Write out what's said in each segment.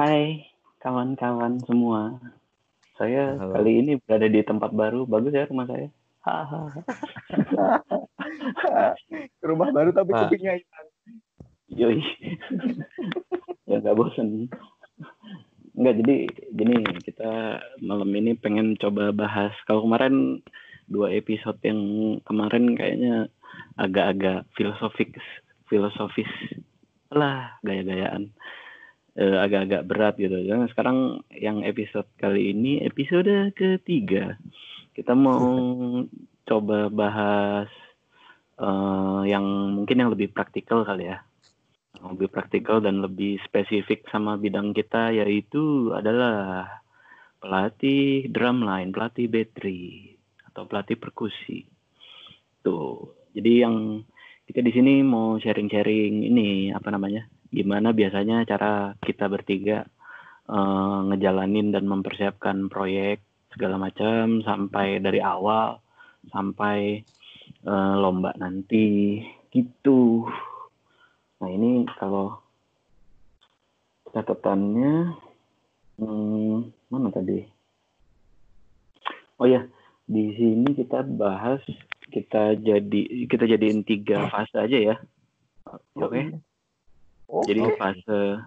Hai kawan-kawan semua. Saya Halo. kali ini berada di tempat baru. Bagus ya rumah saya. Rumah baru tapi kupingnya hilang. Yoi. ya nggak bosen. Nggak jadi gini kita malam ini pengen coba bahas. Kalau kemarin dua episode yang kemarin kayaknya agak-agak filosofis, filosofis lah gaya-gayaan. Eh, agak-agak berat gitu. Dan sekarang yang episode kali ini episode ketiga kita mau coba bahas eh, yang mungkin yang lebih praktikal kali ya lebih praktikal dan lebih spesifik sama bidang kita yaitu adalah pelatih drumline, pelatih battery atau pelatih perkusi. Tuh. Jadi yang kita di sini mau sharing-sharing ini apa namanya? Gimana biasanya cara kita bertiga eh, ngejalanin dan mempersiapkan proyek segala macam sampai dari awal sampai eh, lomba nanti gitu. Nah ini kalau catatannya hmm, mana tadi? Oh ya di sini kita bahas kita jadi kita jadiin tiga fase aja ya. Oke. Oh, Jadi fase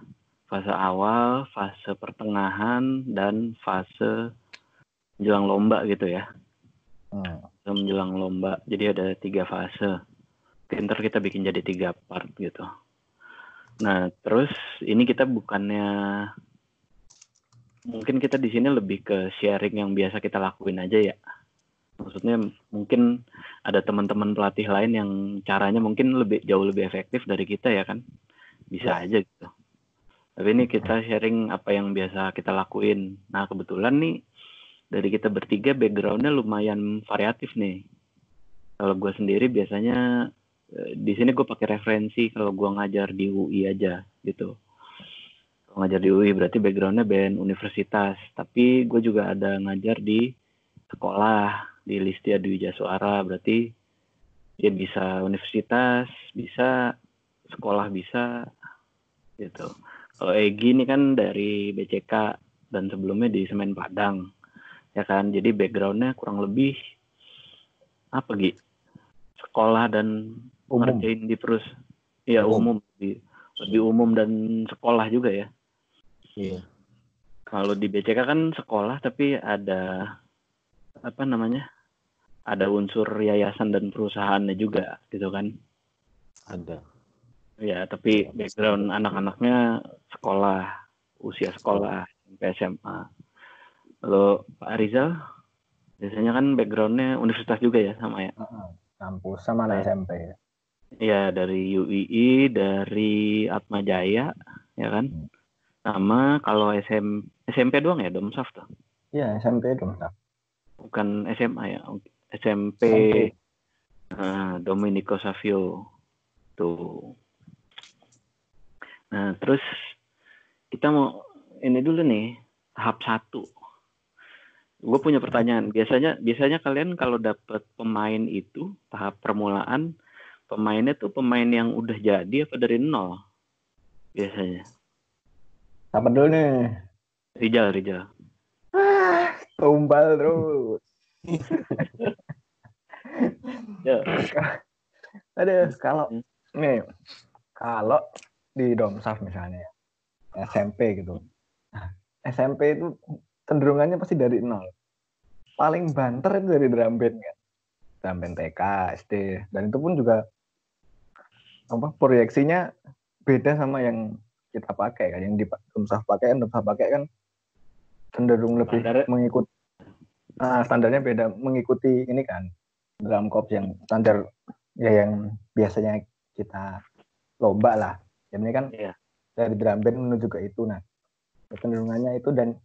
fase awal, fase pertengahan dan fase menjelang lomba gitu ya. Hmm. Menjelang lomba. Jadi ada tiga fase. Oke, Ntar kita bikin jadi tiga part gitu. Nah, terus ini kita bukannya mungkin kita di sini lebih ke sharing yang biasa kita lakuin aja ya. Maksudnya mungkin ada teman-teman pelatih lain yang caranya mungkin lebih jauh lebih efektif dari kita ya kan. Bisa aja gitu. Tapi ini kita sharing apa yang biasa kita lakuin. Nah, kebetulan nih dari kita bertiga backgroundnya lumayan variatif nih. Kalau gue sendiri biasanya eh, di sini gue pakai referensi kalau gue ngajar di UI aja gitu. Kalau ngajar di UI berarti backgroundnya band universitas. Tapi gue juga ada ngajar di sekolah di Listia Dwi Suara berarti dia bisa universitas, bisa sekolah bisa gitu. Kalau Egi ini kan dari BCK dan sebelumnya di Semen Padang ya kan. Jadi backgroundnya kurang lebih apa Gi? Sekolah dan Umum. ngerjain di perus ya umum Umum. lebih, lebih umum dan sekolah juga ya. Iya. Kalau di BCK kan sekolah tapi ada apa namanya? Ada unsur yayasan dan perusahaannya juga gitu kan. Ada. Ya, tapi background anak-anaknya sekolah, usia sekolah, sampai SMA. Kalau Pak Rizal, biasanya kan backgroundnya universitas juga ya sama ya? Kampus sama anak SMP. Iya, dari UII, dari Atma Jaya, ya kan? Sama kalau SM, SMP doang ya, Domsaf tuh? Iya, SMP dong. Saf. Bukan SMA ya? SMP, SMP. eh, Domenico Savio. Tuh. Nah, terus kita mau ini dulu nih, tahap satu. Gue punya pertanyaan. Biasanya biasanya kalian kalau dapet pemain itu tahap permulaan, pemainnya tuh pemain yang udah jadi apa dari nol? Biasanya. Apa dulu nih? Rijal, Rijal. Tumbal terus. Ya. Aduh, kalau Hmm. nih, kalau di Domsaf misalnya ya, SMP gitu. Nah, SMP itu cenderungannya pasti dari nol. Paling banter itu dari drum band kan. Drum band TK, SD, dan itu pun juga apa proyeksinya beda sama yang kita pakai kan. Yang di Domsaf pakai kan Domsaf pakai kan cenderung lebih Standarnya- mengikut ah, standarnya beda mengikuti ini kan drum corps yang standar ya yang biasanya kita lomba lah. Yang ini kan Iya. dari drum band menuju ke itu. Nah, kecenderungannya itu dan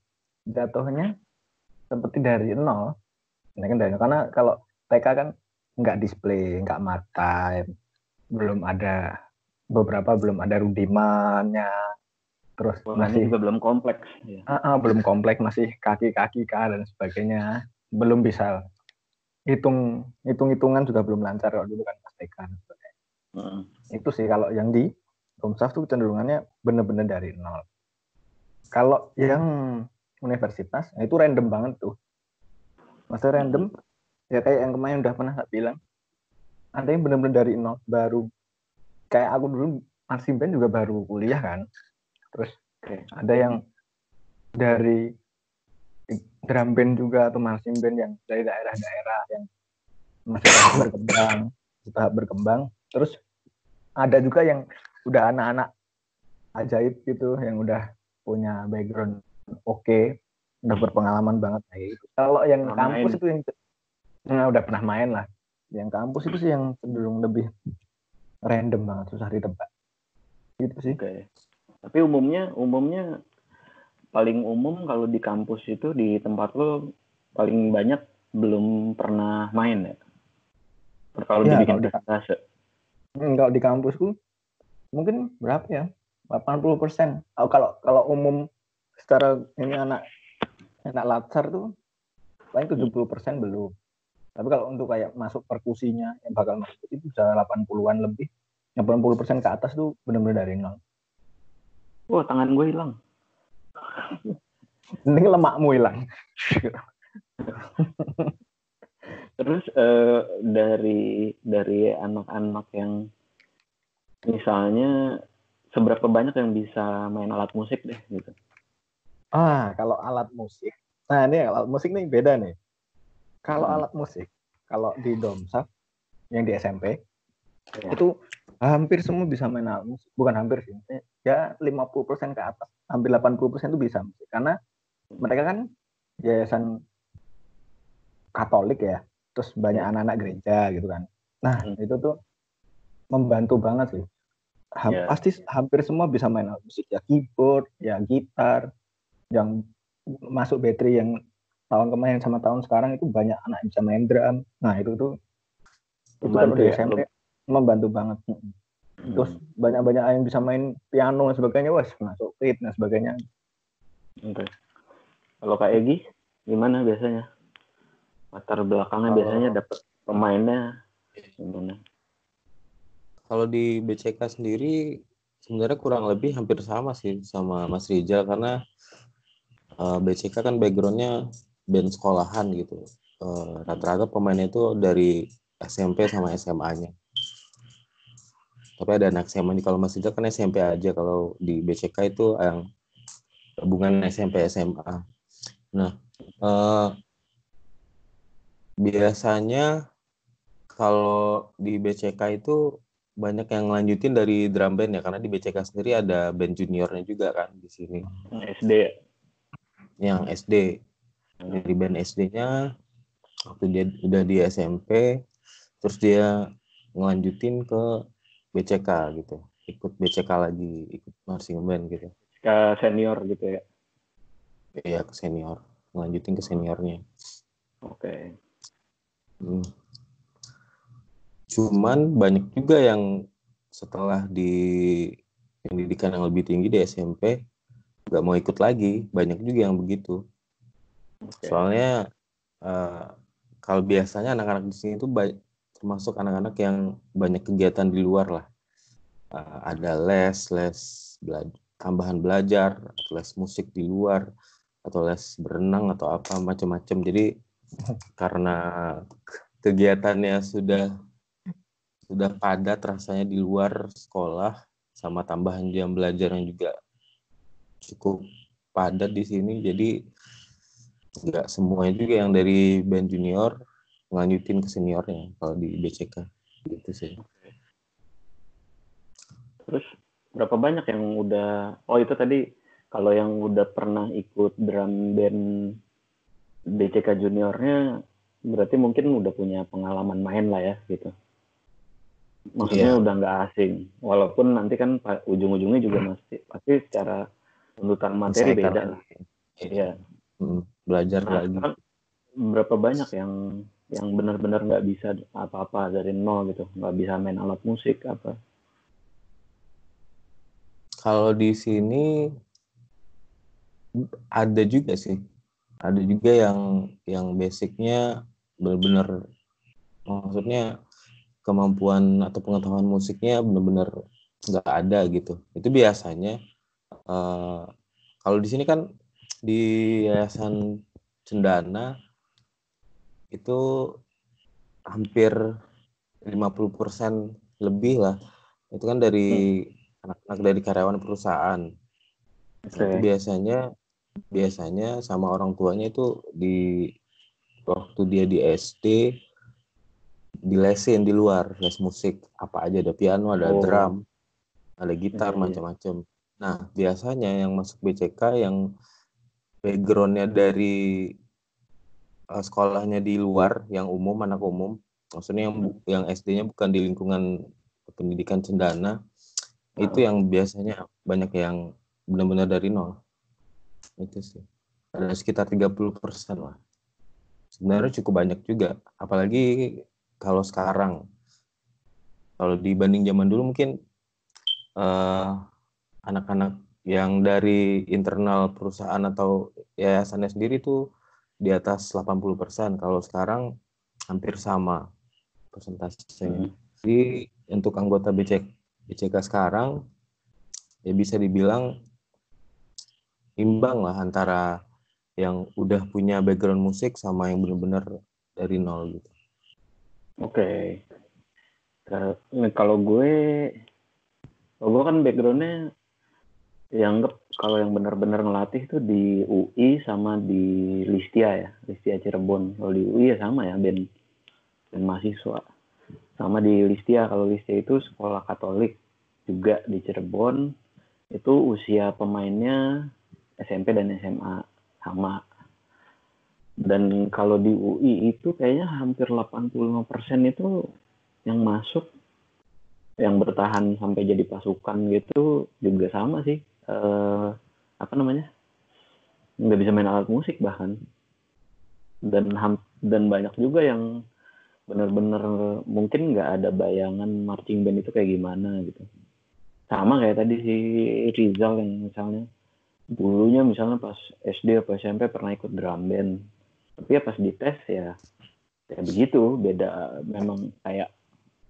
jatuhnya seperti dari nol. Ini kan dari nol. Karena kalau TK kan nggak display, nggak time, belum ada beberapa belum ada rudimannya, terus masih juga belum kompleks. Ya. Ah, ah, belum kompleks masih kaki-kaki kah dan sebagainya belum bisa hitung hitung hitungan juga belum lancar kalau dulu kan pas TK dan sebagainya. Heeh. itu sih kalau yang di Domsaf tuh cenderungannya bener-bener dari nol. Kalau yang universitas, nah itu random banget tuh. Maksudnya random, ya kayak yang kemarin udah pernah tak bilang. Ada yang bener-bener dari nol, baru kayak aku dulu band juga baru kuliah kan. Terus ada yang dari drum band juga atau marching band yang dari daerah-daerah yang masih tahap berkembang, tahap berkembang. Terus ada juga yang udah anak-anak ajaib gitu yang udah punya background oke, udah berpengalaman banget kayak gitu. Kalau yang Pernah kampus main. itu yang nah, udah pernah main lah. Yang kampus itu sih yang cenderung lebih random banget, susah ditebak. Gitu sih. Oke. Tapi umumnya umumnya paling umum kalau di kampus itu di tempat lo paling banyak belum pernah main ya. Kalau Iya, dibikin kalau di-. Hmm, kalau di kampusku mungkin berapa ya? 80 persen. Oh, kalau kalau umum secara ini anak anak latsar tuh paling 70 persen belum. Tapi kalau untuk kayak masuk perkusinya yang bakal masuk itu bisa 80-an lebih. 80 persen ke atas tuh benar-benar dari nol. Wah tangan gue hilang. Mending lemakmu hilang. Terus eh, dari dari anak-anak yang misalnya seberapa banyak yang bisa main alat musik deh gitu. Ah, kalau alat musik. Nah, ini alat musik nih beda nih. Kalau Hmm. alat musik, kalau di Domsaf yang di SMP Ya. itu hampir semua bisa main alat musik. Bukan hampir sih. Ya 50% ke atas, hampir 80% itu bisa musik. Karena mereka kan yayasan Katolik ya. Terus banyak Ya. anak-anak gereja gitu kan. Nah, Hmm. itu tuh membantu banget sih. Ha- Ya. Pasti hampir semua bisa main alat musik. Ya keyboard, ya gitar, yang masuk battery yang tahun kemarin sama tahun sekarang itu banyak anak yang bisa main drum. Nah itu tuh itu Membantu di ya, SMP membantu banget. Terus banyak-banyak yang bisa main piano dan sebagainya, wes masuk fit dan sebagainya. Oke. Kalau Kak Egi gimana biasanya? Latar belakangnya Kalau- biasanya dapat pemainnya gimana? Kalau di BCK sendiri sebenarnya kurang lebih hampir sama sih sama Mas Rizal karena eh, BCK kan backgroundnya band sekolahan gitu. Eh, Rata-rata pemainnya itu dari SMP sama SMA-nya. Tapi ada anak SMA nih kalau Mas Rizal kan SMP aja kalau di BCK itu yang hubungan SMP SMA. Nah, eh, biasanya kalau di BCK itu banyak yang lanjutin dari drum band ya karena di BCK sendiri ada band juniornya juga kan di sini SD ya? yang SD dari band SD-nya waktu dia udah di SMP terus dia ngelanjutin ke BCK gitu ikut BCK lagi ikut marching band gitu Ke senior gitu ya. iya ke senior ngelanjutin ke seniornya Oke. Hmm. Cuman banyak juga yang setelah di pendidikan yang lebih tinggi di SMP nggak mau ikut lagi. Banyak juga yang begitu. Oke. Soalnya eh, kalau biasanya anak-anak di sini itu termasuk anak-anak yang banyak kegiatan di luar lah. Eh, ada les, les bela- tambahan belajar, atau les musik di luar, atau les berenang atau apa macam-macam. Jadi karena kegiatannya sudah sudah padat rasanya di luar sekolah sama tambahan jam belajar yang juga cukup padat di sini. Jadi nggak semuanya juga yang dari band junior ngelanjutin ke seniornya kalau di BCK gitu sih. Terus berapa banyak yang udah oh itu tadi kalau yang udah pernah ikut drum band BCK juniornya berarti mungkin udah punya pengalaman main lah ya gitu. Maksudnya Iya. udah nggak asing. Walaupun nanti kan ujung-ujungnya juga pasti pasti secara tuntutan materi Insider beda lah. Iya. Mm, belajar Nah, lagi sekarang berapa banyak yang yang benar-benar nggak bisa apa-apa dari nol gitu, nggak bisa main alat musik apa? Kalau di sini ada juga sih, ada juga yang yang basicnya benar-benar maksudnya kemampuan atau pengetahuan musiknya benar-benar nggak ada gitu itu biasanya uh, kalau di sini kan di yayasan cendana itu hampir 50% lebih lah itu kan dari hmm. anak-anak dari karyawan perusahaan okay. itu biasanya biasanya sama orang tuanya itu di waktu dia di SD dilesin di luar les musik apa aja ada piano ada oh. drum ada gitar hmm. macam-macam. Nah biasanya yang masuk BCK yang backgroundnya dari uh, sekolahnya di luar yang umum anak umum maksudnya yang yang SD-nya bukan di lingkungan pendidikan cendana itu yang biasanya banyak yang benar-benar dari nol. Itu sih. Ada sekitar 30 persen lah. Sebenarnya cukup banyak juga. Apalagi kalau sekarang kalau dibanding zaman dulu mungkin eh, anak-anak yang dari internal perusahaan atau yayasannya sendiri tuh di atas 80%. Kalau sekarang hampir sama persentasenya. Hmm. Jadi untuk anggota BCK, BCK sekarang ya bisa dibilang imbang lah antara yang udah punya background musik sama yang benar-benar dari nol gitu. Oke. Okay. Kalau gue kalau gue kan backgroundnya yang kalau yang benar-benar ngelatih tuh di UI sama di Listia ya, Listia Cirebon. Kalau di UI ya sama ya, band band mahasiswa. Sama di Listia, kalau Listia itu sekolah Katolik juga di Cirebon. Itu usia pemainnya SMP dan SMA sama. Dan kalau di UI itu kayaknya hampir 85% itu yang masuk yang bertahan sampai jadi pasukan gitu juga sama sih uh, apa namanya nggak bisa main alat musik bahkan. Dan dan banyak juga yang benar-benar mungkin nggak ada bayangan marching band itu kayak gimana gitu. Sama kayak tadi si Rizal yang misalnya dulunya misalnya pas SD atau SMP pernah ikut drum band tapi ya pas dites ya ya begitu. Beda memang kayak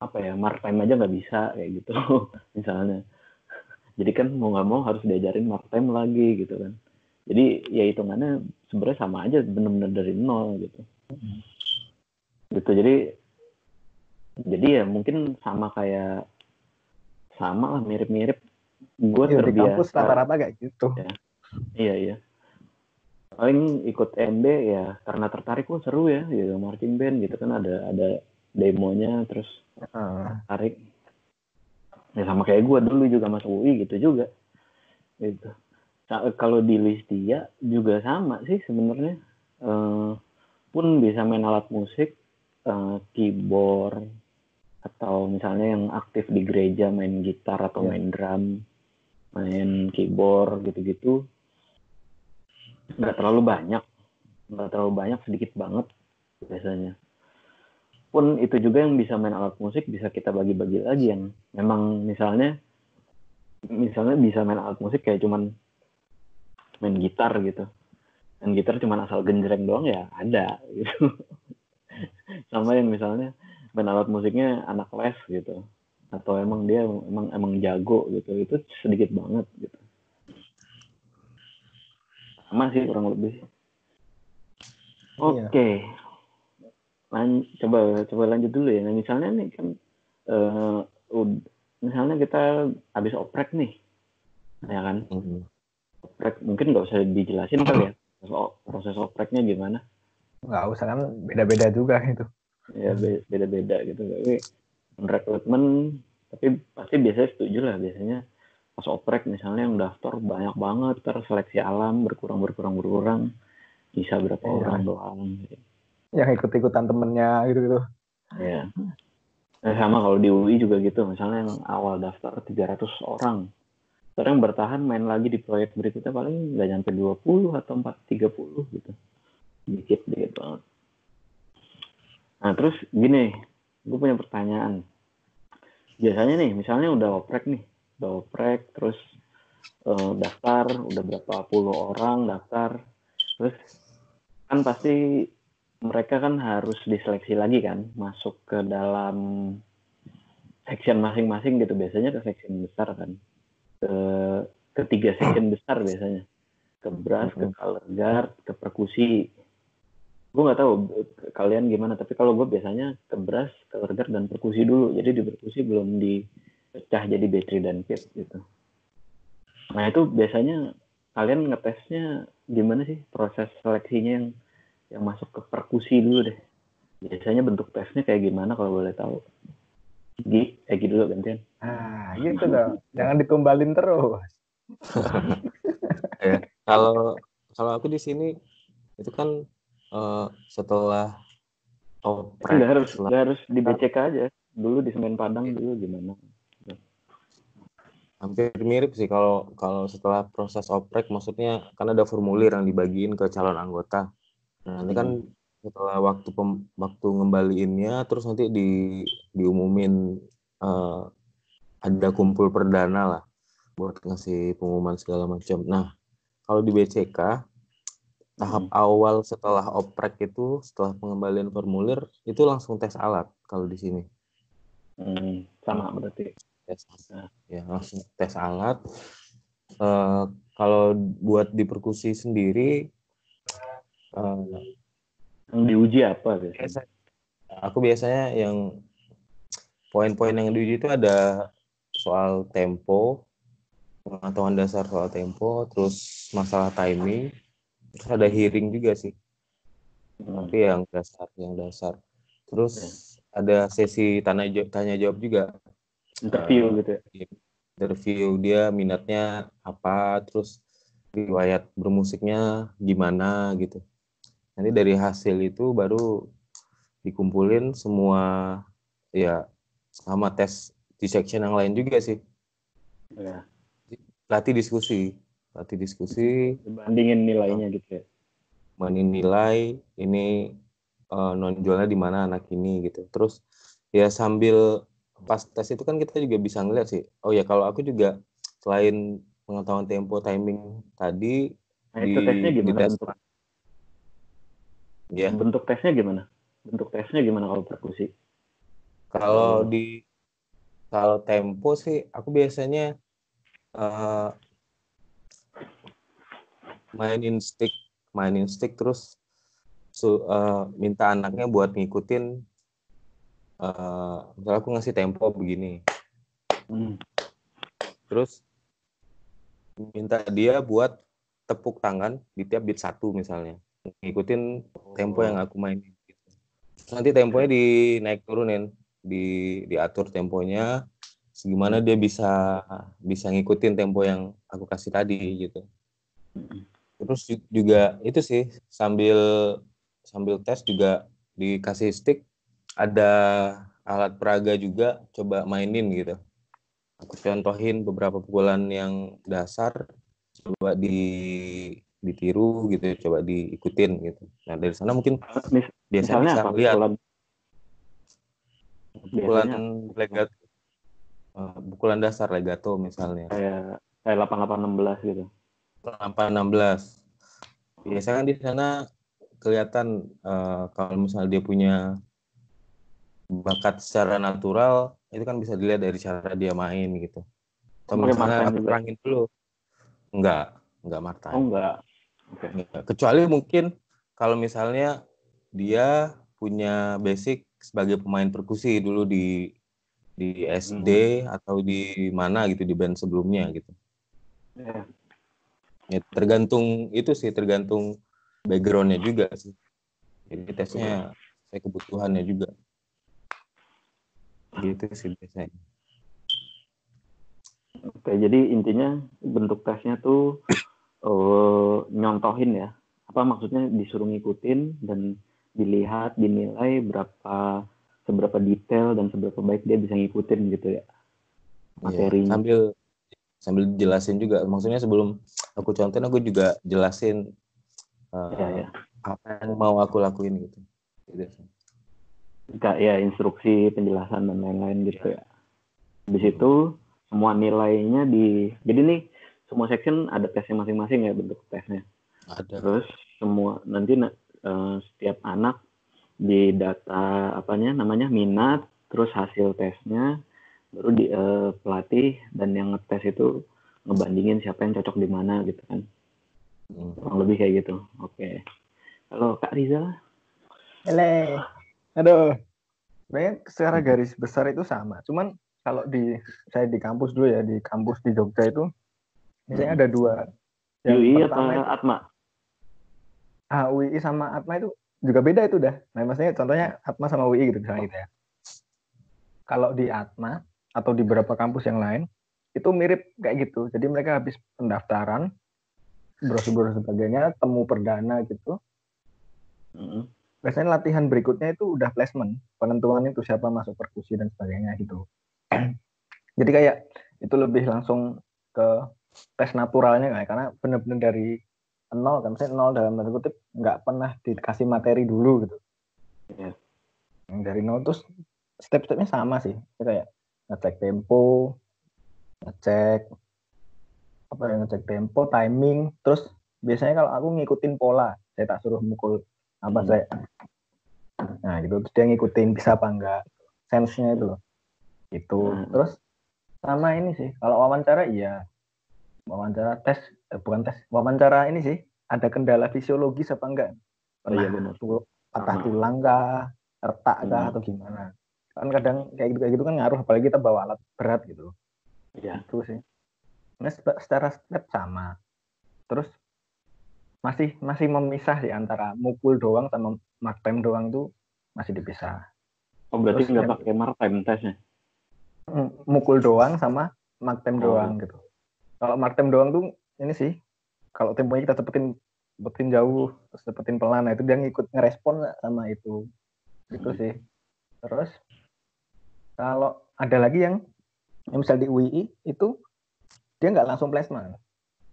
apa ya mark time aja nggak bisa kayak gitu misalnya. Jadi kan mau nggak mau harus diajarin mark time lagi gitu kan. Jadi ya hitungannya sebenarnya sama aja bener-bener dari nol gitu. Gitu jadi jadi ya mungkin sama kayak sama lah mirip-mirip. Gue iya, terbiasa di kampus rata-rata kayak gitu. ya, iya iya paling ikut MB ya karena tertarik kok seru ya gitu marching band gitu kan ada ada demonya terus uh. tarik ya sama kayak gue dulu juga masuk UI gitu juga gitu kalau di Listia juga sama sih sebenarnya uh, pun bisa main alat musik uh, keyboard atau misalnya yang aktif di gereja main gitar atau yeah. main drum main keyboard gitu-gitu nggak terlalu banyak. Nggak terlalu banyak sedikit banget biasanya. Pun itu juga yang bisa main alat musik bisa kita bagi-bagi lagi yang memang misalnya misalnya bisa main alat musik kayak cuman main gitar gitu. Main gitar cuman asal genjreng doang ya ada gitu. Sama yang misalnya main alat musiknya anak les gitu. Atau emang dia emang emang jago gitu. Itu sedikit banget gitu sama sih kurang lebih iya. oke okay. lan coba coba lanjut dulu ya. Nah, misalnya nih kan uh, misalnya kita habis oprek nih, ya kan? Mm-hmm. Oprek mungkin nggak usah dijelasin kali ya proses opreknya gimana? Nggak usah kan beda-beda juga itu. Ya beda-beda gitu. Tapi rekrutmen tapi pasti biasanya setuju lah biasanya pas oprek misalnya yang daftar banyak banget terseleksi alam berkurang berkurang berkurang. Bisa berapa yeah. orang doang gitu. Yang ikut-ikutan temennya gitu gitu ya nah, sama kalau di UI juga gitu misalnya yang awal daftar 300 orang. Terus yang bertahan main lagi di proyek berikutnya paling nggak nyampe 20 atau 4 30 gitu. Dikit dikit banget. Nah terus gini gue punya pertanyaan. Biasanya nih misalnya udah oprek nih udah oprek terus uh, daftar udah berapa puluh orang daftar terus kan pasti mereka kan harus diseleksi lagi kan masuk ke dalam section masing-masing gitu biasanya ke section besar kan ke ketiga section besar biasanya ke brass ke color guard ke perkusi. Gue nggak tahu kalian gimana tapi kalau gue biasanya ke brass color guard dan perkusi dulu. Jadi di perkusi belum dipecah jadi battery dan kit gitu. Nah itu biasanya kalian ngetesnya gimana sih proses seleksinya yang yang masuk ke perkusi dulu deh? Biasanya bentuk tesnya kayak gimana kalau boleh tahu? Gi, Egi dulu gantian. Ah, gitu dong. Jangan ditumbalin terus. ya, kalau kalau aku di sini itu kan uh, setelah oprek nggak harus setelah, nggak harus di BCK aja. Dulu di Semen Padang dulu gimana hampir mirip sih kalau kalau setelah proses oprek maksudnya kan ada formulir yang dibagiin ke calon anggota nah nanti kan hmm setelah waktu pem, waktu ngembaliinnya terus nanti di diumumin uh, ada kumpul perdana lah buat ngasih pengumuman segala macam. Nah, kalau di BCK tahap hmm. awal setelah oprek itu setelah pengembalian formulir itu langsung tes alat kalau di sini. Hmm, sama berarti. Tes, ya langsung tes alat. Uh, kalau buat di perkusi sendiri uh, yang diuji apa biasanya? Aku biasanya yang poin-poin yang diuji itu ada soal tempo, pengetahuan dasar soal tempo, terus masalah timing, terus ada hearing juga sih. Hmm. Tapi yang dasar, yang dasar. Terus hmm. ada sesi tanya jawab, tanya jawab juga. Interview uh, gitu ya. Interview. Dia minatnya apa, terus riwayat bermusiknya gimana gitu. Nanti dari hasil itu baru dikumpulin semua ya sama tes di section yang lain juga sih. Ya. latih diskusi latih diskusi. Bandingin nilainya gitu ya? Bandingin nilai ini uh, nonjolnya di mana anak ini gitu. Terus ya sambil pas tes itu kan kita juga bisa ngeliat sih oh ya kalau aku juga selain pengetahuan tempo timing tadi nah, di, itu tesnya gimana di Yeah. Bentuk tesnya gimana? Bentuk tesnya gimana kalau perkusi? Kalau di kalau tempo sih aku biasanya uh, mainin stick, mainin stick terus su, uh, minta anaknya buat ngikutin uh, misalnya aku ngasih tempo begini. Hmm. Terus minta dia buat tepuk tangan di tiap beat satu misalnya ngikutin tempo yang oh. aku mainin gitu. nanti temponya dinaik turunin di diatur temponya gimana dia bisa bisa ngikutin tempo yang aku kasih tadi gitu terus juga itu sih sambil sambil tes juga dikasih stick ada alat peraga juga coba mainin gitu. Aku contohin beberapa pukulan yang dasar coba di ditiru gitu coba diikutin gitu. Nah dari sana mungkin Mis biasanya bisa apa? lihat pukulan legato uh, pukulan dasar legato misalnya. Kayak kayak delapan delapan enam belas gitu. Delapan enam belas. Biasanya kan di sana kelihatan uh, kalau misalnya dia punya bakat secara natural itu kan bisa dilihat dari cara dia main gitu. Atau misalnya aku terangin dulu. Enggak, enggak Marta. Oh enggak. Okay. Kecuali mungkin kalau misalnya dia punya basic sebagai pemain perkusi dulu di di SD hmm. atau di mana gitu di band sebelumnya gitu. Yeah. Ya tergantung itu sih tergantung backgroundnya juga sih. Jadi tesnya saya kebutuhannya juga. Gitu sih biasanya. Oke, jadi intinya bentuk tesnya tuh uh, nyontohin ya. Apa maksudnya? Disuruh ngikutin dan dilihat dinilai berapa seberapa detail dan seberapa baik dia bisa ngikutin gitu ya. Materi. ya, sambil sambil jelasin juga. Maksudnya sebelum aku contohin aku juga jelasin uh, ya, ya. apa yang mau aku lakuin gitu. Gitu ya instruksi penjelasan dan lain-lain gitu ya di situ semua nilainya di jadi nih semua section ada tesnya masing-masing ya bentuk tesnya. Ada. Terus semua nanti uh, setiap anak di data apanya namanya minat, terus hasil tesnya, baru di eh, pelatih dan yang ngetes itu ngebandingin siapa yang cocok di mana gitu kan Hmm. kurang lebih kayak gitu oke kalau kak Riza Ele. Aduh. Sebenarnya secara garis besar itu sama. Cuman kalau di saya di kampus dulu ya, di kampus di Jogja itu misalnya ada dua. Yui pertama apa itu- Atma ah, UI sama Atma itu juga beda itu dah. Nah, maksudnya contohnya Atma sama UI gitu misalnya gitu ya. Kalau di Atma atau di beberapa kampus yang lain itu mirip kayak gitu. Jadi mereka habis pendaftaran, brosur-brosur sebagainya, temu perdana gitu. Biasanya latihan berikutnya itu udah placement penentuan itu siapa masuk perkusi dan sebagainya gitu. Jadi kayak itu lebih langsung ke tes naturalnya kayak karena bener-bener dari nol kan misalnya nol dalam tanda kutip nggak pernah dikasih materi dulu gitu. Yang dari nol terus step-stepnya sama sih. Kayak ngecek tempo ngecek apa ya ngecek tempo timing terus biasanya kalau aku ngikutin pola saya tak suruh mukul apa Hmm. saya? Nah gitu. Terus dia ngikutin bisa apa enggak sense-nya itu loh. Gitu. Hmm. terus sama ini sih kalau wawancara iya. Wawancara tes eh, bukan tes wawancara ini sih ada kendala fisiologis apa enggak? Oh, iya, benar. patah Sama. tulang kah retak kah Hmm. atau gimana? Kan kadang kayak gitu kayak gitu kan ngaruh apalagi kita bawa alat berat gitu. Ya itu sih. Nah, se- secara step sama. Terus masih masih memisah sih antara mukul doang sama mark time doang tuh masih dipisah oh berarti Terus nggak pakai mark time tesnya Mm, mukul doang sama mark time Oh. doang gitu kalau mark time doang tuh ini sih kalau temponya kita cepetin cepetin jauh terus cepetin pelan nah itu dia ngikut ngerespon sama itu itu Hmm. sih terus kalau ada lagi yang, yang misal di UI itu dia nggak langsung placement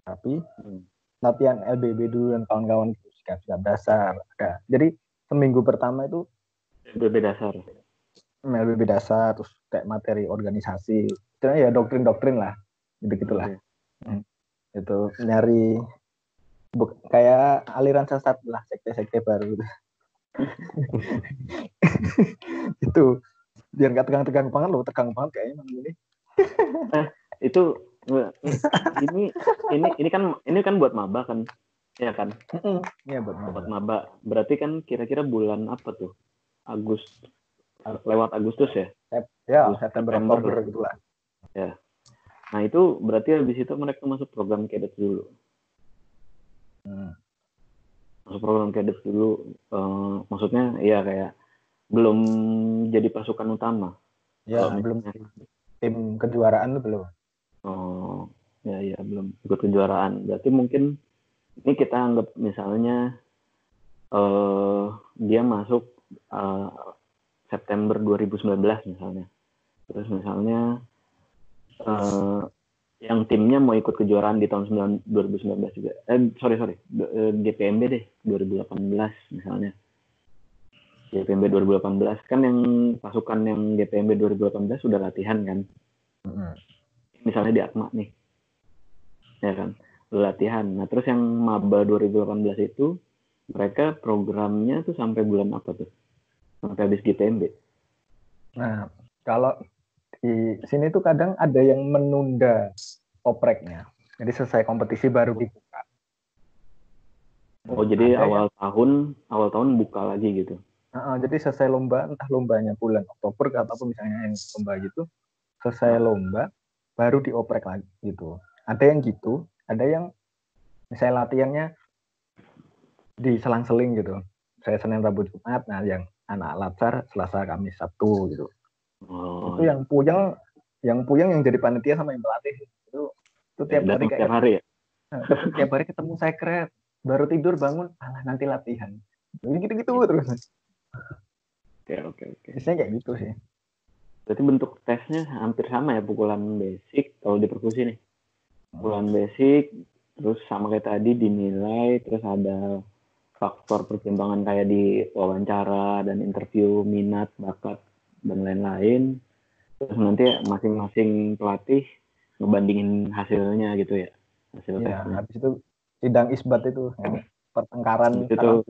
tapi Hmm. Latihan LBB dulu dan kawan-kawan gitu sikap-sikap dasar ada jadi seminggu pertama itu BB dasar LBB dasar terus kayak materi organisasi istilahnya ya doktrin-doktrin lah gitu gitulah Oke. itu nyari buk- kayak aliran sesat lah sekte-sekte baru gitu. itu biar nggak tegang-tegang banget loh tegang banget kayaknya ini itu nggak, ini ini ini kan ini kan buat maba kan? Ya kan? Iya buat buat maba. maba berarti kan kira-kira bulan apa tuh? Agus lewat Agustus ya? Ya Terus September. Oktober gitulah. Nah itu berarti habis itu mereka masuk program cadet dulu? Hmm. masuk program cadet dulu eh, maksudnya ya kayak belum jadi pasukan utama? Ya belum tim kejuaraan tuh belum Oh, ya ya belum ikut kejuaraan. Berarti mungkin ini kita anggap misalnya eh dia masuk eh, September 2019 misalnya. Terus misalnya eh yang timnya mau ikut kejuaraan di tahun 9 2019 juga. Eh sorry sorry, GPMB deh 2018 misalnya. GPMB 2018 kan yang pasukan yang GPMB 2018 sudah latihan kan misalnya di Atma nih ya kan? Latihan. Nah terus yang maba 2018 itu mereka programnya tuh sampai bulan apa tuh? Sampai habis GTMB Nah, kalau di sini tuh kadang ada yang menunda opreknya. Jadi selesai kompetisi baru dibuka. oh jadi Ada awal tahun awal tahun buka lagi gitu? Nah, jadi selesai lomba, entah lombanya bulan Oktober ataupun misalnya yang lomba gitu, selesai lomba baru dioprek lagi gitu. Ada yang gitu, ada yang misalnya latihannya diselang-seling gitu. Saya Senin, Rabu, Jumat, nah yang anak latsar Selasa, Kamis, Sabtu gitu. oh itu yang puyeng yang puyeng yang jadi panitia sama yang pelatih itu itu tiap hari datang kayak tiap hari ya? Tiap hari ketemu sekret baru tidur bangun alah nanti latihan. Gitu gitu terus. Oke oke oke. Biasanya kayak gitu sih berarti bentuk tesnya hampir sama ya pukulan basic kalau di perkusi nih. Pukulan basic terus sama kayak tadi dinilai terus ada faktor pertimbangan kayak di wawancara dan interview minat bakat dan lain-lain. Terus nanti masing-masing pelatih ngebandingin hasilnya gitu ya hasil ya tesnya. habis itu sidang isbat itu yang pertengkaran Itu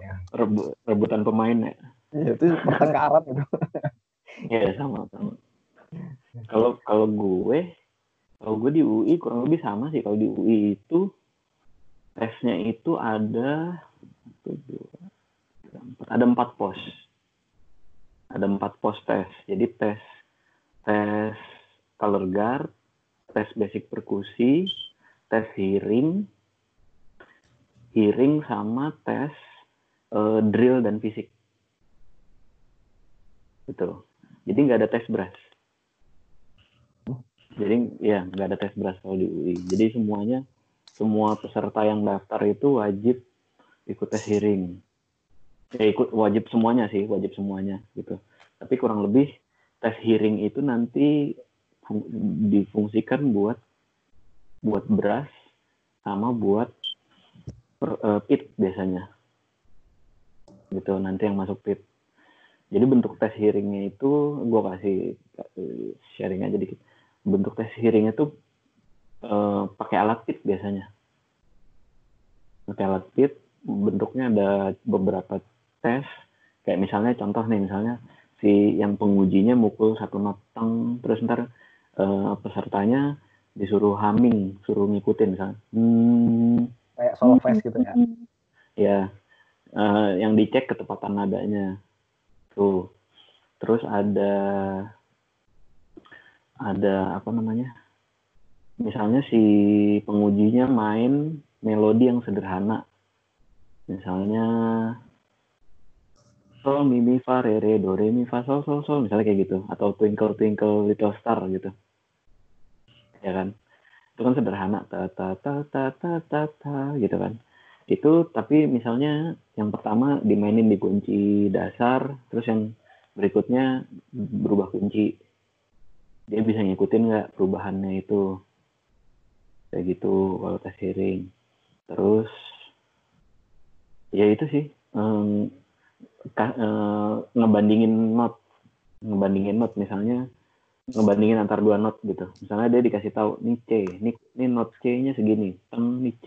ya. Rebu- rebutan pemain ya. Iya, itu pertengkaran itu ya sama sama Kalau kalau gue, kalau gue di UI kurang lebih sama sih. Kalau di UI itu tesnya itu ada ada empat pos. Ada empat pos tes. Jadi tes tes color guard, tes basic perkusi, tes hearing, hearing sama tes eh, drill dan fisik. Gitu. Jadi nggak ada tes brass. Jadi ya nggak ada tes brass kalau di UI. Jadi semuanya semua peserta yang daftar itu wajib ikut tes hearing. Ya ikut wajib semuanya sih, wajib semuanya gitu. Tapi kurang lebih tes hearing itu nanti fung- difungsikan buat buat brass sama buat per- eh, pit biasanya. Gitu nanti yang masuk pit. Jadi bentuk tes hearingnya itu gue kasih sharing aja dikit. Bentuk tes hearingnya tuh eh, pakai alat pit biasanya. Pakai alat pit bentuknya ada beberapa tes. Kayak misalnya contoh nih misalnya si yang pengujinya mukul satu not teng, terus ntar eh, pesertanya disuruh humming, suruh ngikutin misalnya. Hmm, Kayak solo fest gitu ya. ya eh, yang dicek ketepatan nadanya tuh terus ada ada apa namanya? Misalnya si pengujinya main melodi yang sederhana. Misalnya sol mi mi fa re re do re mi fa sol sol sol misalnya kayak gitu. Atau twinkle twinkle little star gitu. Ya kan? Itu kan sederhana. Ta ta ta ta ta ta, ta gitu kan itu tapi misalnya yang pertama dimainin di kunci dasar terus yang berikutnya berubah kunci. Dia bisa ngikutin nggak perubahannya itu? Kayak gitu kalau tes hearing. Terus ya itu sih em, ka- eh, ngebandingin not. Ngebandingin not misalnya ngebandingin antar dua not gitu. Misalnya dia dikasih tahu nih C nih, nih not C nya segini teng nih C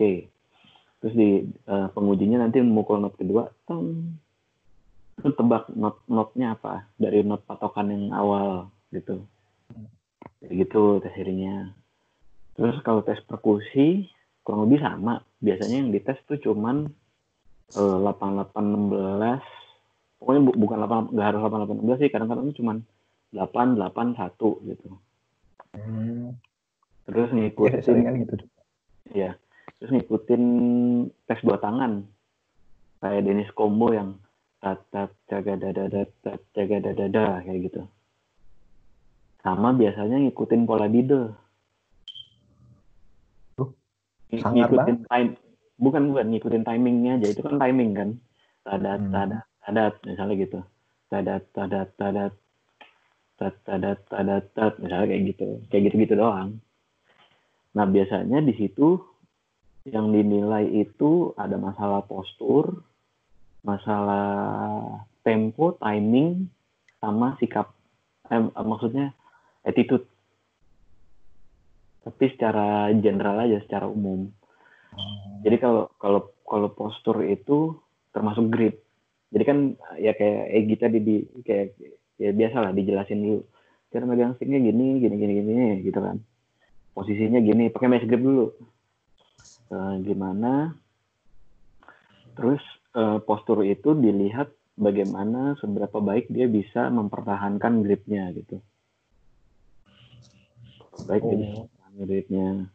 terus di eh, pengujinya nanti memukul not kedua teng. Terus tebak not notnya apa? Dari not patokan yang awal gitu. Kayak gitu tes hearingnya. Terus kalau tes perkusi kurang lebih sama. Biasanya yang dites tuh cuman eh, 8816 pokoknya bu- bukan 8 nggak harus 8816 sih. Kadang-kadang tuh cuman 881 gitu. Hmm. terus Iya, ngikutin seringan gitu. Ya, terus ngikutin tes dua tangan. Kayak Dennis Combo yang tat tat jaga dada tat jaga dada dada kayak gitu. Sama biasanya ngikutin pola Dide. Sangar ngikutin time bukan bukan ngikutin timingnya aja itu kan timing kan. Tadat Hmm. tadat tadat misalnya gitu. Tadat tadat tadat tat tadat tadat tat misalnya kayak gitu. Kayak gitu-gitu doang. Nah, biasanya di situ yang dinilai itu ada masalah postur, masalah tempo, timing, sama sikap. Eh, maksudnya attitude. Tapi secara general aja, secara umum. Jadi kalau kalau kalau postur itu termasuk grip. Jadi kan ya kayak Egi tadi di kayak ya biasa lah dijelasin dulu. Cara megang sticknya gini, gini, gini, gini, gitu kan. Posisinya gini, pakai mesh grip dulu. Eh, gimana? Terus eh, postur itu dilihat bagaimana seberapa baik dia bisa mempertahankan gripnya gitu. Baik Oh. gripnya.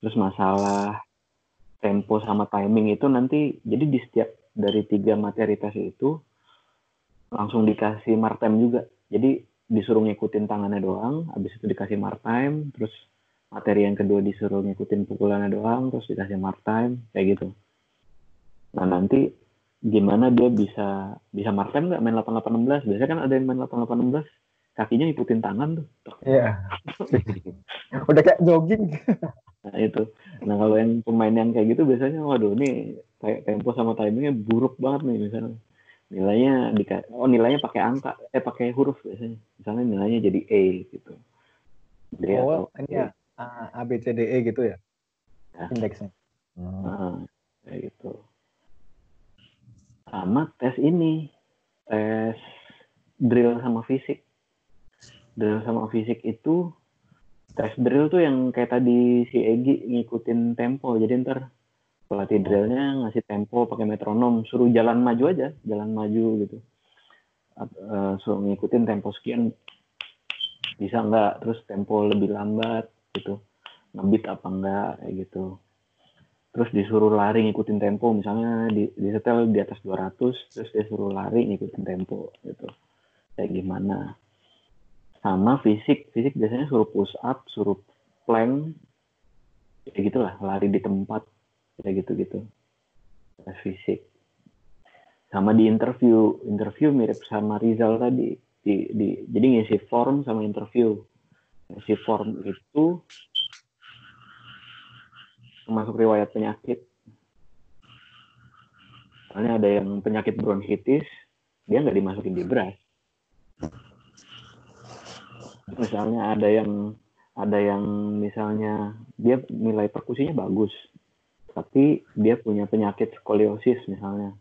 Terus masalah tempo sama timing itu nanti jadi di setiap dari tiga materi tes itu langsung dikasih martime juga. Jadi disuruh ngikutin tangannya doang, habis itu dikasih martime, terus materi yang kedua disuruh ngikutin pukulannya doang, terus dikasih martime, kayak gitu. Nah nanti gimana dia bisa bisa martime nggak main 8816? Biasanya kan ada yang main 8816 kakinya ngikutin tangan tuh. Iya. Udah kayak jogging. Nah itu. Nah kalau yang pemain yang kayak gitu biasanya, waduh ini kayak tempo sama timingnya buruk banget nih misalnya. Nilainya di oh nilainya pakai angka, eh pakai huruf biasanya. Misalnya nilainya jadi A gitu. D Oh, atau ini ya A, B, C, D, E gitu ya? Ya. Indeksnya. Hmm. Nah, kayak gitu. Sama tes ini, tes drill sama fisik. Drill sama fisik itu tes drill tuh yang kayak tadi si Egi ngikutin tempo jadi ntar pelatih drillnya ngasih tempo pakai metronom suruh jalan maju aja jalan maju gitu uh, suruh ngikutin tempo sekian bisa nggak terus tempo lebih lambat gitu. Ngebit apa enggak kayak gitu. Terus disuruh lari ngikutin tempo misalnya di, di setel di atas 200 terus dia suruh lari ngikutin tempo gitu. Kayak gimana? Sama fisik. Fisik biasanya suruh push up suruh plank kayak gitulah lari di tempat kayak gitu gitu fisik. Sama di interview. Interview mirip sama Rizal tadi. Di, di jadi ngisi form sama interview ngisi form itu termasuk riwayat penyakit. Soalnya ada yang penyakit bronkitis dia nggak dimasukin di beras. Misalnya ada yang ada yang misalnya dia nilai perkusinya bagus tapi dia punya penyakit skoliosis misalnya.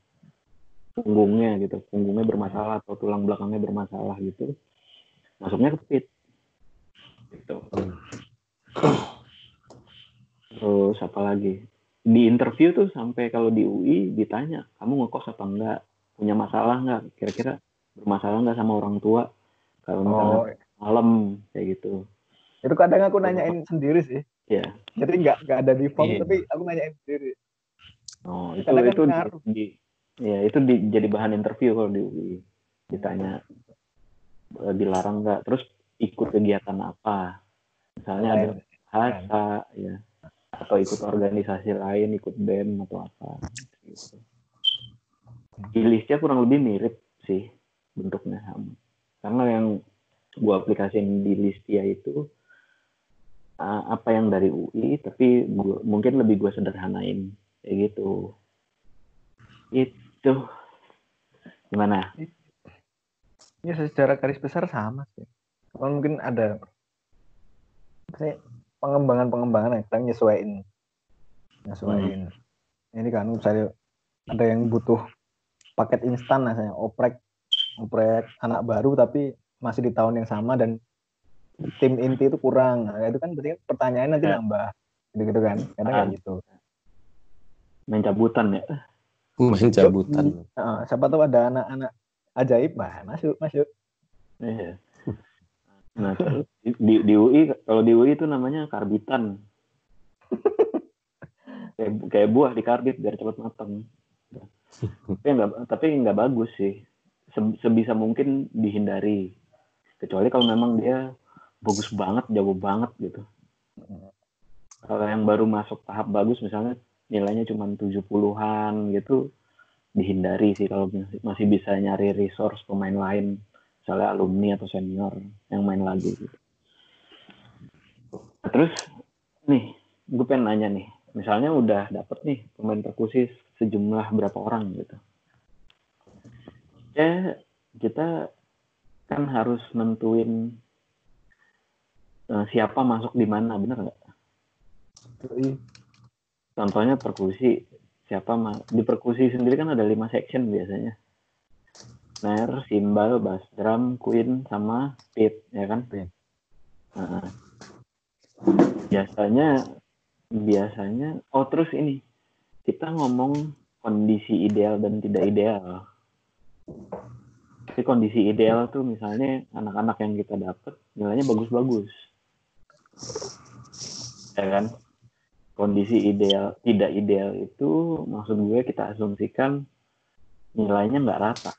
Punggungnya gitu punggungnya bermasalah atau tulang belakangnya bermasalah gitu. Masuknya ke pit gitu. Terus apa lagi? Di interview tuh sampai kalau di UI ditanya kamu ngekos apa enggak? Punya masalah enggak? Kira-kira bermasalah enggak sama orang tua? Kalau misalnya oh, malam kayak gitu. Itu kadang aku nanyain sendiri sih. Ya jadi nggak nggak ada di form yeah. tapi aku nanyain sendiri. Oh itu kadang itu kan di, di ya itu di, jadi bahan interview kalau di UI ditanya dilarang nggak terus ikut kegiatan apa. Misalnya ada bahasa ya. Atau ikut organisasi lain ikut band atau apa. Gitu. kurang lebih mirip sih bentuknya. Sama karena yang gua aplikasiin di Listia itu uh, apa yang dari UI tapi gua, mungkin lebih gua sederhanain. Kayak gitu. Itu. Gimana? Ya secara garis besar sama sih Cuman mungkin ada pengembangan-pengembangan yang kita nyesuaiin nyesuaiin hmm. ini kan misalnya ada yang butuh paket instan misalnya oprek oprek anak baru tapi masih di tahun yang sama dan tim inti itu kurang. Nah, itu kan berarti pertanyaan nanti ya. nambah. Gitu-gitu kan. Kadang kayak ah. gitu. Main cabutan ya. Main cabutan. Uh, siapa tahu ada anak-anak ajaib, bah masuk, masuk. Iya. Nah, di, di UI kalau di UI itu namanya karbitan. kayak kayak buah di karbit biar cepat matang. tapi nggak tapi nggak bagus sih. Sebisa mungkin dihindari kecuali kalau memang dia bagus banget jago banget gitu kalau yang baru masuk tahap bagus misalnya nilainya cuma 70-an gitu dihindari sih kalau masih bisa nyari resource pemain lain misalnya alumni atau senior yang main lagi gitu. Nah, terus nih gue pengen nanya nih misalnya udah dapet nih pemain perkusi sejumlah berapa orang gitu ya kita kan harus nentuin uh, siapa masuk di mana, bener nggak? Contohnya perkusi, siapa di perkusi sendiri kan ada lima section biasanya. Snare, simbal, bass drum, queen, sama pit, ya kan? Pit. Nah, biasanya, biasanya, oh terus ini, kita ngomong kondisi ideal dan tidak ideal. Tapi kondisi ideal tuh misalnya anak-anak yang kita dapat nilainya bagus-bagus. Ya kan? Kondisi ideal tidak ideal itu maksud gue kita asumsikan nilainya nggak rata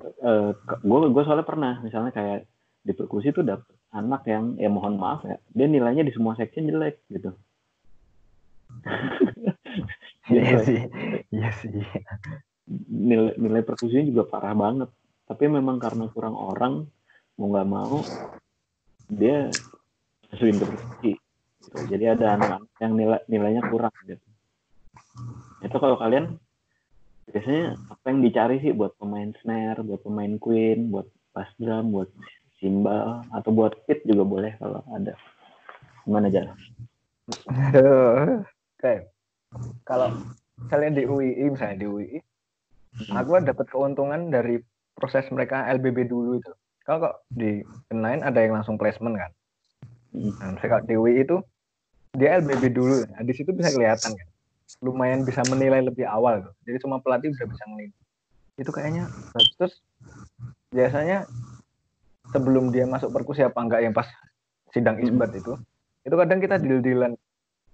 uh, gue gue soalnya pernah misalnya kayak di perkusi tuh dapet anak yang ya mohon maaf ya dia nilainya di semua section jelek gitu. Iya sih iya sih. Nilai nilai perkusinya juga parah banget. Tapi memang karena kurang orang mau nggak mau dia masukin ke gitu. jadi ada anak-anak yang nilai nilainya kurang gitu. Itu kalau kalian biasanya apa yang dicari sih buat pemain snare buat pemain queen buat bass drum buat simbal atau buat pit juga boleh kalau ada gimana jalan oke kalau kalian di UII misalnya di UII hmm. aku dapat keuntungan dari proses mereka LBB dulu itu. Kalau kok di Kenain ada yang langsung placement kan. Hmm. Nah, misalnya kalau Dewi itu dia LBB dulu, nah, di situ bisa kelihatan kan, lumayan bisa menilai lebih awal tuh. Jadi semua pelatih udah bisa menilai. Itu kayaknya bagus. terus biasanya sebelum dia masuk perkusi apa enggak yang pas sidang Hmm. isbat itu, itu kadang kita deal-dealan.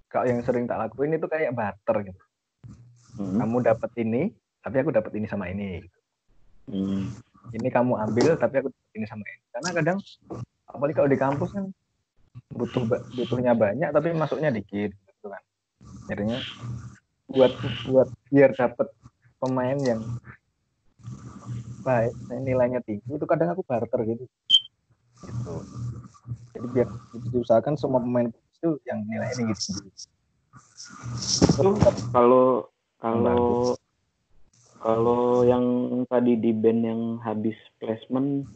Kalau yang sering tak lakuin itu kayak barter gitu. Hmm. Kamu dapat ini, tapi aku dapat ini sama ini. Hmm. Ini kamu ambil, tapi aku dapat ini sama ini. Karena kadang apalagi kalau di kampus kan butuh butuhnya banyak tapi masuknya dikit gitu kan. Jadinya buat buat biar dapat pemain yang baik nilainya tinggi itu kadang aku barter gitu. Gitu. Jadi biar diusahakan semua pemain itu yang nilainya tinggi tinggi. Itu kalau kalau kalau yang tadi di band yang habis placement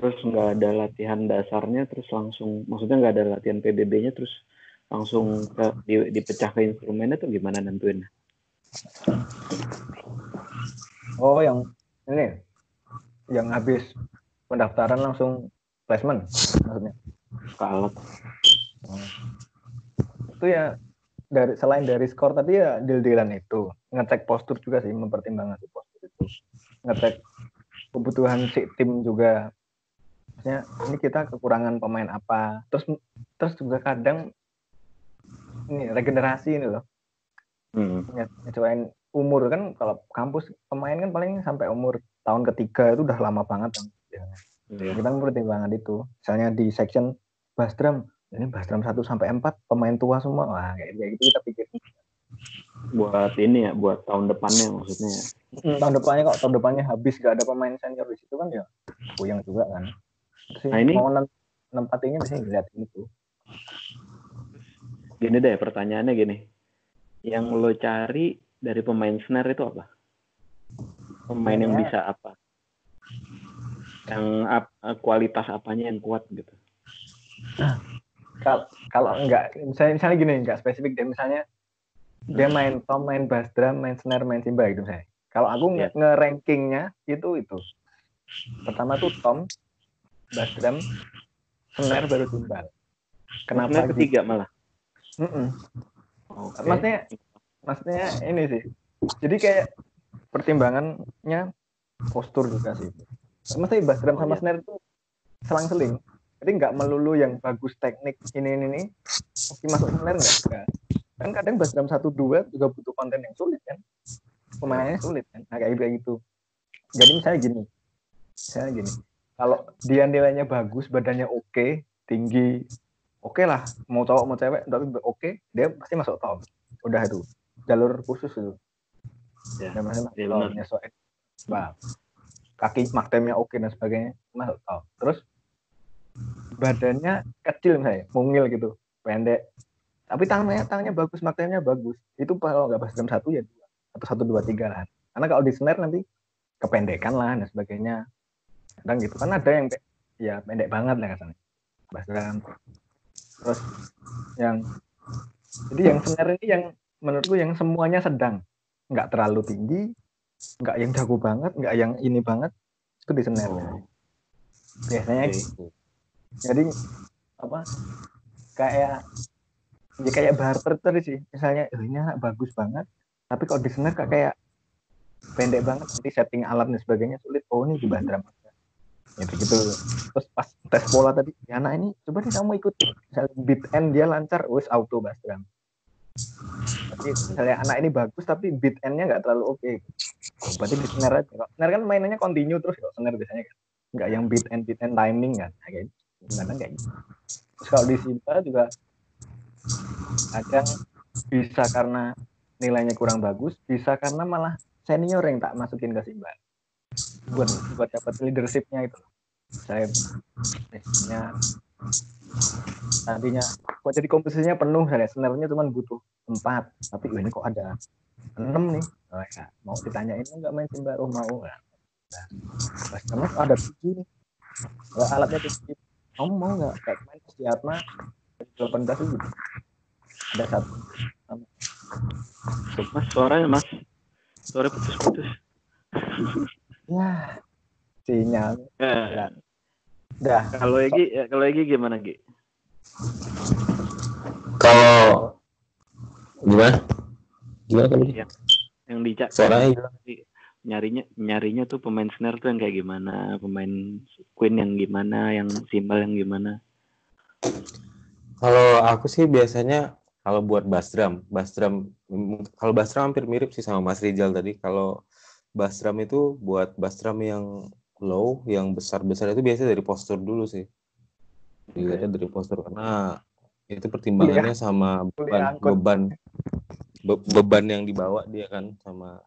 terus nggak ada latihan dasarnya terus langsung maksudnya nggak ada latihan PBB-nya terus langsung ke, di, dipecah ke instrumennya tuh gimana nentuin? Oh yang ini yang habis pendaftaran langsung placement maksudnya. Ke alat. itu ya dari selain dari skor tadi ya deal-dealan itu. Ngecek postur juga sih mempertimbangkan si postur itu. Ngecek kebutuhan si tim juga. Maksudnya ini kita kekurangan pemain apa. Terus terus juga kadang ini regenerasi ini loh Hmm. nyesuaiin umur kan kalau kampus pemain kan paling sampai umur tahun ketiga itu udah lama banget kan biasanya. Iya. kita mempertimbangkan itu misalnya di section Bastram ini Bastram 1 sampai 4 pemain tua semua wah kayak kayak gitu kita pikir Buat ini ya, buat tahun depannya maksudnya. ya. "Hmm, tahun depannya kok tahun depannya habis gak ada pemain senior di situ kan ya puyeng juga kan Terus Nah, ini- mau nem- nempatinya biasanya dilihat itu Gini deh pertanyaannya gini. Yang lo cari dari pemain snare itu apa? Pemain yang Pemainnya- bisa apa? Yang ap- kualitas apanya yang kuat gitu. kalau kalau enggak misalnya misalnya gini enggak spesifik deh misalnya dia main tom main bass drum main snare main cymbal gitu misalnya kalau aku nge nge-rankingnya itu itu pertama tuh tom bass drum snare baru cymbal kenapa Snare gitu? ketiga malah. Mm-mm. Oke. maksudnya maksudnya ini sih. Jadi kayak pertimbangannya postur juga sih. Maksudnya bass drum Oh, sama iya. snare itu selang-seling. Jadi nggak melulu yang bagus teknik ini ini ini. Mesti masuk snare nggak? Kan kadang bass drum satu dua juga butuh konten yang sulit kan? Pemainnya sulit kan? Nah, kayak gitu. Jadi misalnya gini. Misalnya gini. Kalau dia nilainya bagus badannya oke tinggi oke lah mau cowok mau cewek tapi oke dia pasti masuk top. Udah itu jalur khusus itu. Ya, masih masuk top benar. nyesuaiin. Wah, kaki maktemnya oke dan sebagainya masuk top. Terus badannya kecil misalnya mungil gitu pendek. Tapi tangannya tangannya bagus maktemnya bagus. Itu kalau nggak pas jam satu ya dua atau satu dua tiga lah. Karena kalau di snare nanti kependekan lah dan sebagainya. Kadang gitu kan ada yang ya pendek banget lah katanya drum terus yang jadi yang snare ini yang menurutku yang semuanya sedang. Nggak terlalu tinggi nggak yang jago banget nggak yang ini banget itu di snare Oh, biasanya oke. gitu. jadi apa kayak ya kayak barter tadi sih. Misalnya "Eh, ini anak bagus banget tapi kalau di snare kok kayak pendek banget nanti setting alat dan sebagainya sulit. Oh ini di bandara gitu gitu. Terus pas tes pola tadi ya anak ini coba nih kamu ikut misalnya beat end dia lancar wes auto drum tapi misalnya anak ini bagus tapi beat endnya nggak terlalu oke. Oh, berarti di snare aja. Snare kan mainannya continue terus kalau snare biasanya kan. Nggak yang beat end beat end timing kan. Nah, kayak gitu. kadang kayak gitu. Terus kalau di Simba juga kadang bisa karena nilainya kurang bagus bisa karena malah senior yang tak masukin ke Simba buat buat dapat leadershipnya itu. Saya biasanya tadinya kok jadi komposisinya penuh saya sebenarnya cuma butuh empat tapi ini kok ada enam nih. Oh, ya. mau ditanyain enggak main Simba oh mau. Nah, pas ada tujuh nih. Alatnya tujuh kamu mau nggak kayak main di Atma? Delapan belas gitu. Ada satu. Mas suaranya mas, suara putus-putus. ya sinyal Ya, dah kalau Egi, ya, kalau Egi gimana Gi? Kalau gimana? Gimana tadi? Yang yang dicak Suaranya hilang. nyarinya nyarinya tuh pemain snare tuh yang kayak gimana, pemain queen yang gimana, yang cymbal yang gimana. Kalau aku sih biasanya kalau buat bass drum, bass drum kalau bass drum hampir mirip sih sama Mas Rizal tadi. Kalau bass drum itu buat bass drum yang low, yang besar-besar itu biasanya dari postur dulu sih. Dilihatnya dari postur karena itu pertimbangannya sama beban beban be- beban yang dibawa dia kan sama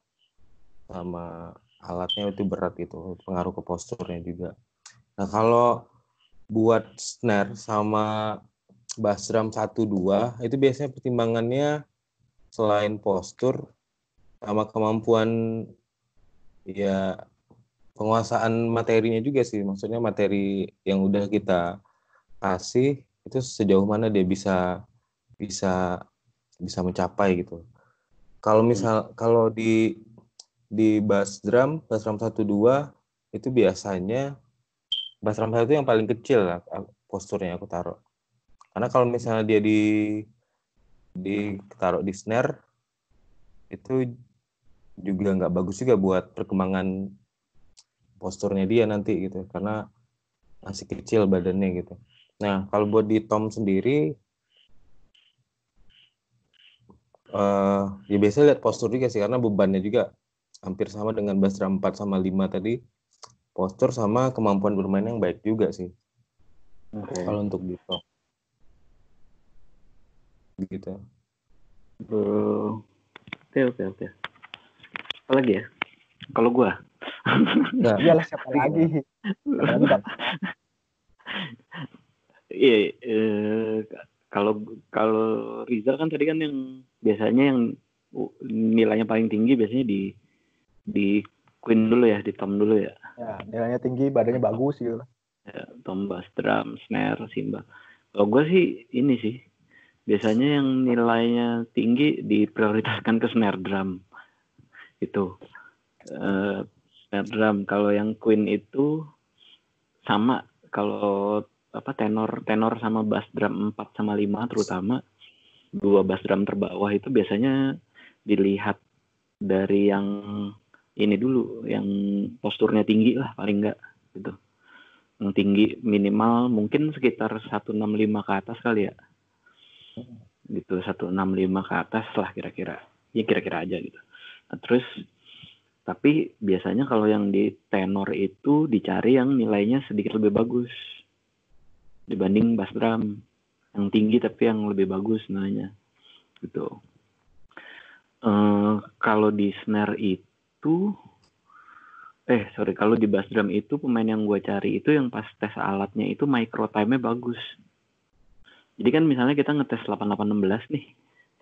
sama alatnya itu berat gitu, pengaruh ke posturnya juga. Nah, kalau buat snare sama bass drum 1 2 itu biasanya pertimbangannya selain postur sama kemampuan ya penguasaan materinya juga sih. Maksudnya materi yang udah kita kasih itu sejauh mana dia bisa bisa bisa mencapai gitu. Kalau misal kalau di di bass drum, bass drum 1 2 itu biasanya bass drum satu yang paling kecil lah posturnya aku taruh. Karena kalau misalnya dia di di taruh di snare itu juga nggak bagus juga buat perkembangan posturnya dia nanti gitu karena masih kecil badannya gitu. Nah kalau buat di tom sendiri eh ya biasanya lihat postur juga sih karena bebannya juga hampir sama dengan bass drum 4 sama 5 tadi postur sama kemampuan bermain yang baik juga sih Oke. kalau untuk di tom gitu Bro. Oke oke oke. Apa lagi ya? Kalau gua. nah Iyalah siapa lagi? Siapa lagi? Iya, eh, kalau kalau Rizal kan tadi kan yang biasanya yang nilainya paling tinggi biasanya di di Queen dulu ya, di Tom dulu ya. Ya, nilainya tinggi, badannya bagus gitu. ya Tom bass drum, snare, cymbal. Kalau gue sih ini sih biasanya yang nilainya tinggi diprioritaskan ke snare drum itu Eh, snare drum. Kalau yang Queen itu sama. Kalau apa tenor tenor sama bass drum 4 sama 5 terutama dua bass drum terbawah itu biasanya dilihat dari yang ini dulu yang posturnya tinggi lah paling enggak gitu. Yang tinggi minimal mungkin sekitar 165 ke atas kali ya. Gitu 165 ke atas lah kira-kira. Ya kira-kira aja gitu terus tapi biasanya kalau yang di tenor itu dicari yang nilainya sedikit lebih bagus dibanding bass drum. Yang tinggi tapi yang lebih bagus nilainya gitu. Eh, kalau di snare itu eh sorry kalau di bass drum itu pemain yang gue cari itu yang pas tes alatnya itu micro time-nya bagus. Jadi kan misalnya kita ngetes 8816 nih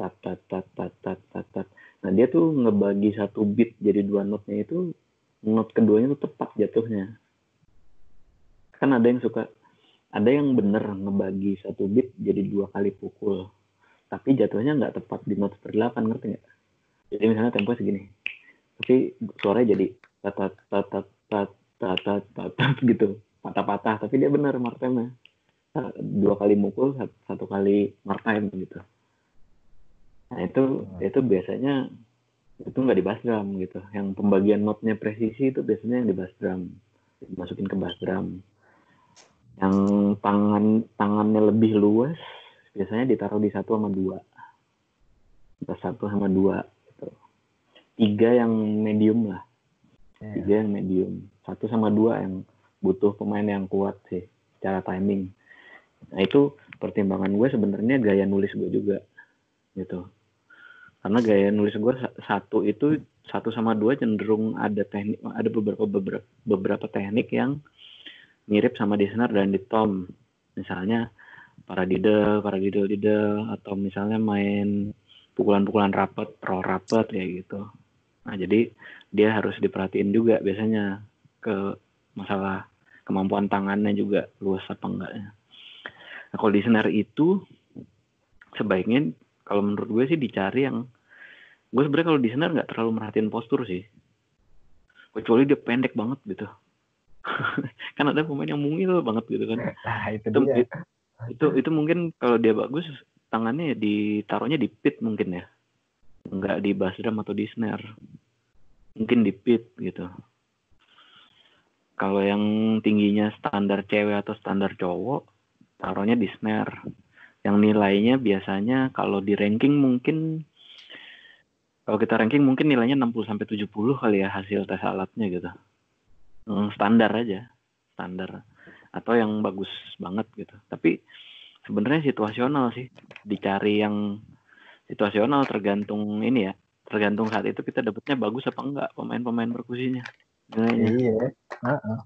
tat tat tat tat tat tat tat nah dia tuh ngebagi satu beat jadi dua notnya itu not keduanya tuh tepat jatuhnya kan ada yang suka ada yang bener ngebagi satu beat jadi dua kali pukul tapi jatuhnya nggak tepat di not seperdelapan ngerti nggak jadi misalnya tempo segini tapi suaranya jadi tat tat tat tat tat tat tat, tat, tat gitu patah-patah tapi dia benar martemnya dua kali mukul satu kali martem gitu nah itu itu biasanya itu nggak di bass drum gitu. Yang pembagian notnya presisi itu biasanya yang di bass drum dimasukin ke bass drum yang tangan tangannya lebih luas biasanya ditaruh di satu sama dua. Bass satu sama dua gitu. tiga yang medium lah. Iya. tiga yang medium. Satu sama dua yang butuh pemain yang kuat sih secara timing. Nah itu pertimbangan gue sebenarnya gaya nulis gue juga gitu karena gaya nulis gue sa- satu itu satu sama dua cenderung ada teknik ada beberapa beberapa beberapa teknik yang mirip sama di senar dan di tom. Misalnya paradiddle paradiddle diddle atau misalnya main pukulan-pukulan rapet roll rapet ya gitu. Nah jadi dia harus diperhatiin juga biasanya ke masalah kemampuan tangannya juga luas apa enggaknya. Nah kalau di senar itu sebaiknya kalau menurut gue sih dicari yang gue sebenarnya kalau di senar nggak terlalu merhatiin postur sih. Kecuali dia pendek banget gitu. Kan ada pemain yang mungil banget gitu kan. Nah, itu itu dia. itu itu mungkin kalau dia bagus tangannya ya ditaruhnya di pit mungkin ya. Nggak di bass drum atau di snare mungkin di pit gitu. Kalau yang tingginya standar cewek atau standar cowok taruhnya di snare yang nilainya biasanya kalau di ranking mungkin kalau kita ranking mungkin nilainya 60 sampai 70 kali ya hasil tes alatnya gitu. Hmm, standar aja, standar. Atau yang bagus banget gitu. Tapi sebenarnya situasional sih. Dicari yang situasional tergantung ini ya. Tergantung saat itu kita dapetnya bagus apa enggak pemain-pemain perkusinya. Nilainya. Iya. Heeh.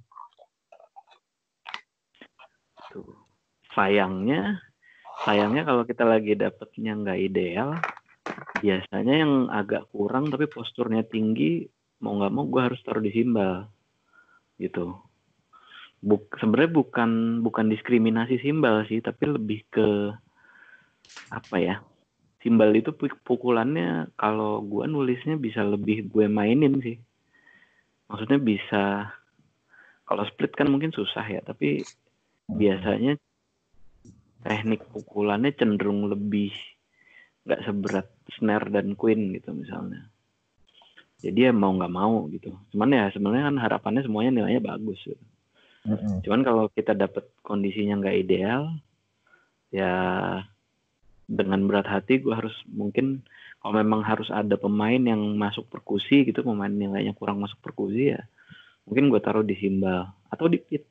Tuh. Sayangnya, sayangnya kalau kita lagi dapetnya nggak ideal, biasanya yang agak kurang tapi posturnya tinggi, mau nggak mau gue harus taruh di simbal, gitu. Buk, sebenarnya bukan bukan diskriminasi simbal sih, tapi lebih ke apa ya? Simbal itu pu- pukulannya kalau gue nulisnya bisa lebih gue mainin sih. Maksudnya bisa kalau split kan mungkin susah ya, tapi biasanya teknik pukulannya cenderung lebih nggak seberat snare dan queen gitu misalnya. Jadi ya mau nggak mau gitu. Cuman ya sebenarnya kan harapannya semuanya nilainya bagus. Gitu. Mm-mm. Cuman kalau kita dapat kondisinya nggak ideal, ya dengan berat hati gue harus mungkin kalau memang harus ada pemain yang masuk perkusi gitu, pemain nilainya kurang masuk perkusi ya, mungkin gue taruh di simbal atau di pit.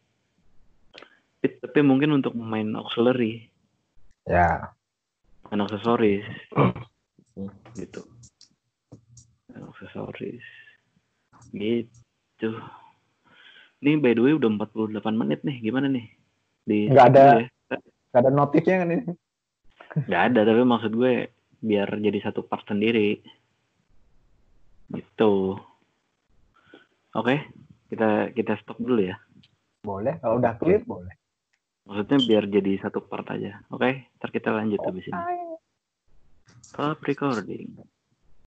Pit tapi mungkin untuk pemain auxiliary, Ya. pemain aksesoris, gitu. Aksesoris, gitu. Ini by the way udah 48 menit nih, gimana nih? Di Nggak ada. ya. Gak ada notifnya kan ini. Nggak ada, tapi maksud gue biar jadi satu part sendiri. Gitu. Oke, kita kita stop dulu ya. Boleh. Kalau udah clear boleh. Maksudnya biar jadi satu part aja. Oke, ntar kita lanjut habis ini. Stop recording.